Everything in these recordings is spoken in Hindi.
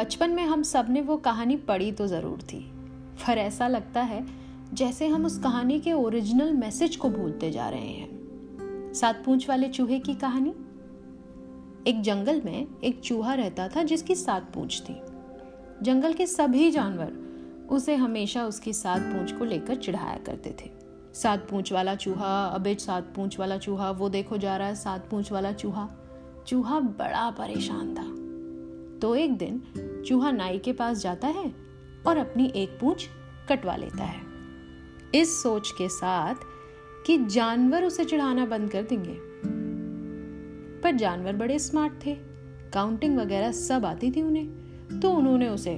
बचपन में हम सबने वो कहानी पढ़ी तो ज़रूर थी। पर ऐसा लगता है जैसे हम उस कहानी के ओरिजिनल मैसेज को भूलते जा रहे हैं। सात पूंछ वाले चूहे की कहानी? एक जंगल में एक चूहा रहता था जिसकी सात पूंछ थी। जंगल के सभी जानवर उसे हमेशा उसकी सात पूंछ को लेकर चिढ़ाया करते थे। सात पूंछ वाला चूहा, अबे सात पूंछ वाला चूहा, वो देखो जा रहा है सात पूंछ वाला चूहा। चूहा बड़ा परेशान था। तो एक दिन चूहा नाई के पास जाता है और अपनी एक पूंछ कटवा लेता है। इस सोच के साथ कि जानवर उसे चिढ़ाना बंद कर देंगे। पर जानवर बड़े स्मार्ट थे। काउंटिंग वगैरह सब आती थी उन्हें। तो उन्होंने उसे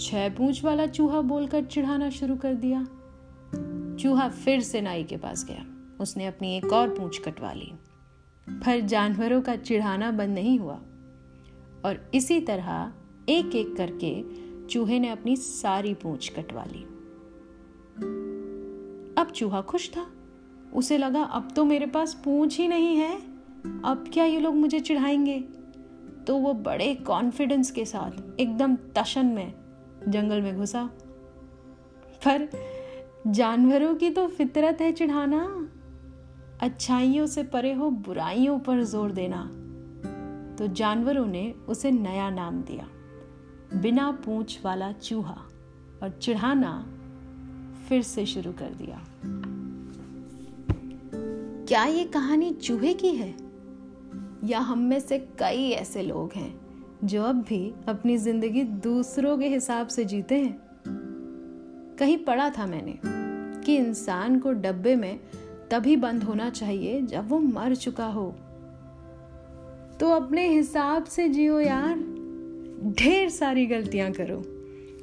छह पूंछ वाला चूहा बोलकर चिढ़ाना शुरू कर दिया। चूहा फिर से नाई के पास गया। उसने अपनी एक और पूंछ कटवा ली। पर जानवरों का चिढ़ाना बंद नहीं हुआ। और इसी तरह एक एक करके चूहे ने अपनी सारी पूंछ कटवा ली। अब चूहा खुश था। उसे लगा, अब तो मेरे पास पूंछ ही नहीं है। अब क्या ये लोग मुझे चिढ़ाएँगे? तो वो बड़े कॉन्फिडेंस के साथ, एकदम तशन में, जंगल में घुसा। पर जानवरों की तो फितरत है चिढ़ाना। अच्छाइयों से परे हो, बुराइयों पर ज़ोर देना। तो जानवरों ने उसे नया नाम दिया। बिना पूंछ वाला चूहा और चिढ़ाना फिर से शुरू कर दिया। क्या ये कहानी चूहे की है? या हम में से कई ऐसे लोग हैं जो अब भी अपनी ज़िंदगी दूसरों के हिसाब से जीते हैं? कहीं पढ़ा था मैंने कि इंसान को डब्बे में तभी बंद होना चाहिए जब वो मर चुका हो। तो अपने हिसाब से जियो यार। ढेर सारी गलतियाँ करो।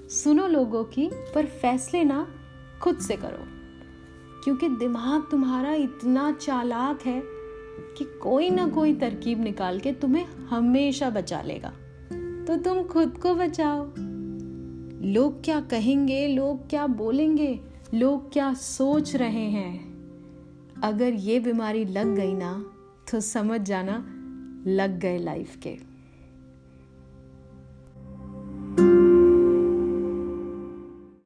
सुनो लोगों की, पर फैसले ना खुद से करो। क्योंकि दिमाग तुम्हारा इतना चालाक है कि कोई ना कोई तरकीब निकाल के तुम्हें हमेशा बचा लेगा। तो तुम खुद को बचाओ। लोग क्या कहेंगे, लोग क्या बोलेंगे, लोग क्या सोच रहे हैं? अगर ये बीमारी लग गई ना तो समझ जाना लग गए लाइफ के।